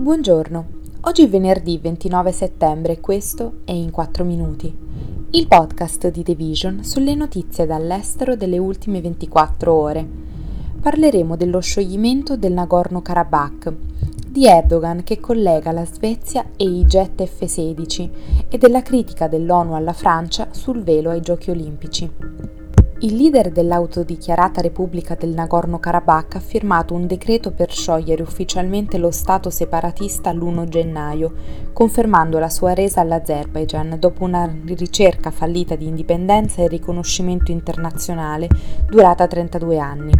Buongiorno, oggi è venerdì 29 settembre e questo è In 4 Minuti, il podcast di The Vision sulle notizie dall'estero delle ultime 24 ore. Parleremo dello scioglimento del Nagorno-Karabakh, di Erdogan che collega la Svezia e i jet F-16 e della critica dell'ONU alla Francia sul velo ai Giochi olimpici. Il leader dell'autodichiarata Repubblica del Nagorno-Karabakh ha firmato un decreto per sciogliere ufficialmente lo Stato separatista l'1 gennaio, confermando la sua resa all'Azerbaijan dopo una ricerca fallita di indipendenza e riconoscimento internazionale durata 32 anni.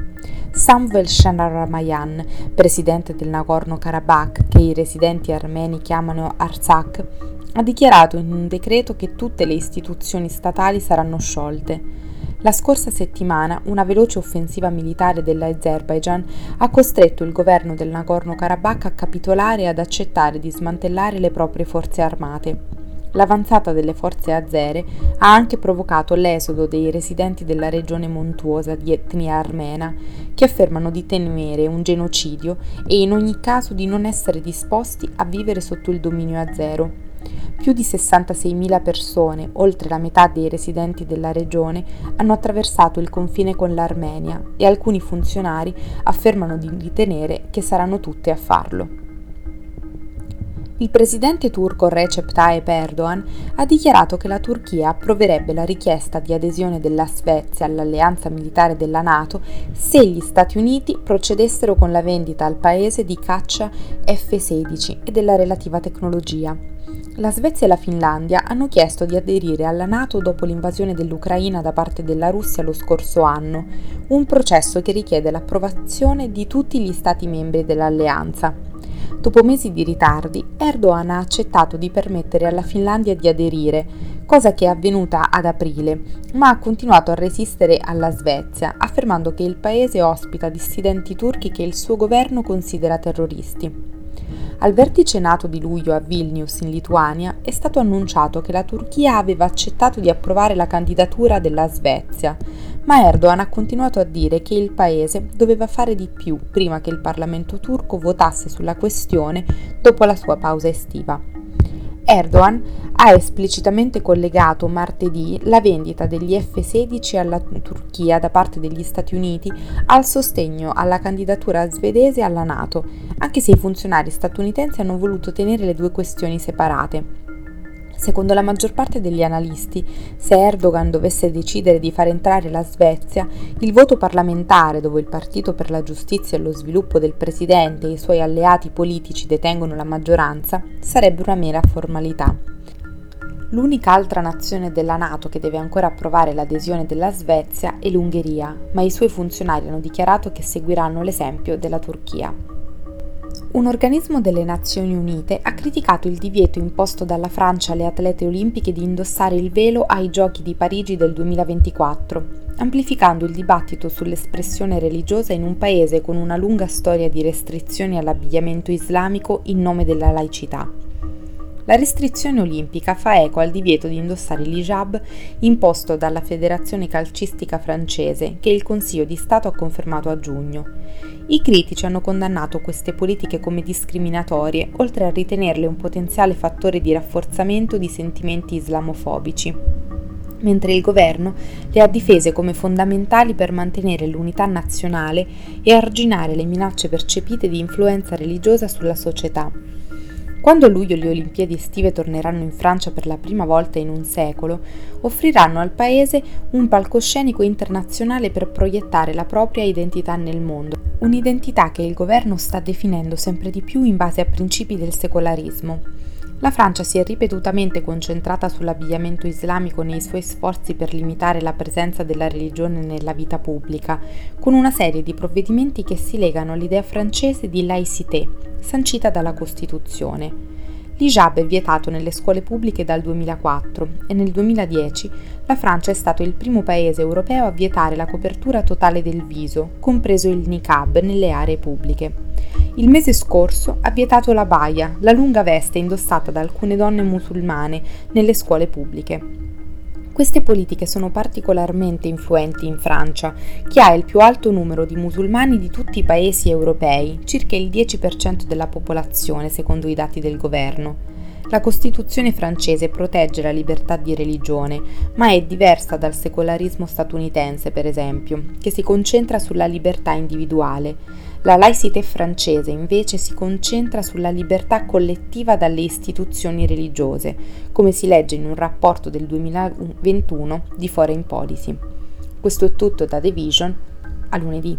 Samvel Shanaramayan, presidente del Nagorno-Karabakh, che i residenti armeni chiamano Artsakh, ha dichiarato in un decreto che tutte le istituzioni statali saranno sciolte. La scorsa settimana una veloce offensiva militare dell'Azerbaijan ha costretto il governo del Nagorno-Karabakh a capitolare e ad accettare di smantellare le proprie forze armate. L'avanzata delle forze azere ha anche provocato l'esodo dei residenti della regione montuosa di etnia armena, che affermano di temere un genocidio e in ogni caso di non essere disposti a vivere sotto il dominio azero. Più di 66.000 persone, oltre la metà dei residenti della regione, hanno attraversato il confine con l'Armenia e alcuni funzionari affermano di ritenere che saranno tutte a farlo. Il presidente turco Recep Tayyip Erdogan ha dichiarato che la Turchia approverebbe la richiesta di adesione della Svezia all'alleanza militare della Nato se gli Stati Uniti procedessero con la vendita al paese di caccia F-16 e della relativa tecnologia. La Svezia e la Finlandia hanno chiesto di aderire alla Nato dopo l'invasione dell'Ucraina da parte della Russia lo scorso anno, un processo che richiede l'approvazione di tutti gli Stati membri dell'alleanza. Dopo mesi di ritardi, Erdogan ha accettato di permettere alla Finlandia di aderire, cosa che è avvenuta ad aprile, ma ha continuato a resistere alla Svezia, affermando che il paese ospita dissidenti turchi che il suo governo considera terroristi. Al vertice NATO di luglio a Vilnius in Lituania è stato annunciato che la Turchia aveva accettato di approvare la candidatura della Svezia, ma Erdogan ha continuato a dire che il paese doveva fare di più prima che il Parlamento turco votasse sulla questione dopo la sua pausa estiva. Erdogan ha esplicitamente collegato martedì la vendita degli F-16 alla Turchia da parte degli Stati Uniti al sostegno alla candidatura svedese alla Nato, anche se i funzionari statunitensi hanno voluto tenere le due questioni separate. Secondo la maggior parte degli analisti, se Erdogan dovesse decidere di far entrare la Svezia, il voto parlamentare dove il Partito per la Giustizia e lo Sviluppo del Presidente e i suoi alleati politici detengono la maggioranza, sarebbe una mera formalità. L'unica altra nazione della Nato che deve ancora approvare l'adesione della Svezia è l'Ungheria, ma i suoi funzionari hanno dichiarato che seguiranno l'esempio della Turchia. Un organismo delle Nazioni Unite ha criticato il divieto imposto dalla Francia alle atlete olimpiche di indossare il velo ai Giochi di Parigi del 2024, amplificando il dibattito sull'espressione religiosa in un paese con una lunga storia di restrizioni all'abbigliamento islamico in nome della laicità. La restrizione olimpica fa eco al divieto di indossare l'hijab imposto dalla Federazione calcistica francese che il Consiglio di Stato ha confermato a giugno. I critici hanno condannato queste politiche come discriminatorie, oltre a ritenerle un potenziale fattore di rafforzamento di sentimenti islamofobici mentre il governo le ha difese come fondamentali per mantenere l'unità nazionale e arginare le minacce percepite di influenza religiosa sulla società. Quando a luglio le Olimpiadi estive torneranno in Francia per la prima volta in un secolo, offriranno al paese un palcoscenico internazionale per proiettare la propria identità nel mondo, un'identità che il governo sta definendo sempre di più in base a principi del secolarismo. La Francia si è ripetutamente concentrata sull'abbigliamento islamico nei suoi sforzi per limitare la presenza della religione nella vita pubblica, con una serie di provvedimenti che si legano all'idea francese di laïcité, sancita dalla Costituzione. L'hijab è vietato nelle scuole pubbliche dal 2004 e nel 2010 la Francia è stato il primo paese europeo a vietare la copertura totale del viso, compreso il niqab, nelle aree pubbliche. Il mese scorso ha vietato la baia, la lunga veste indossata da alcune donne musulmane, nelle scuole pubbliche. Queste politiche sono particolarmente influenti in Francia, che ha il più alto numero di musulmani di tutti i paesi europei, circa il 10% della popolazione secondo i dati del governo. La Costituzione francese protegge la libertà di religione, ma è diversa dal secolarismo statunitense, per esempio, che si concentra sulla libertà individuale. La laicité francese invece si concentra sulla libertà collettiva dalle istituzioni religiose, come si legge in un rapporto del 2021 di Foreign Policy. Questo è tutto da The Vision, a lunedì.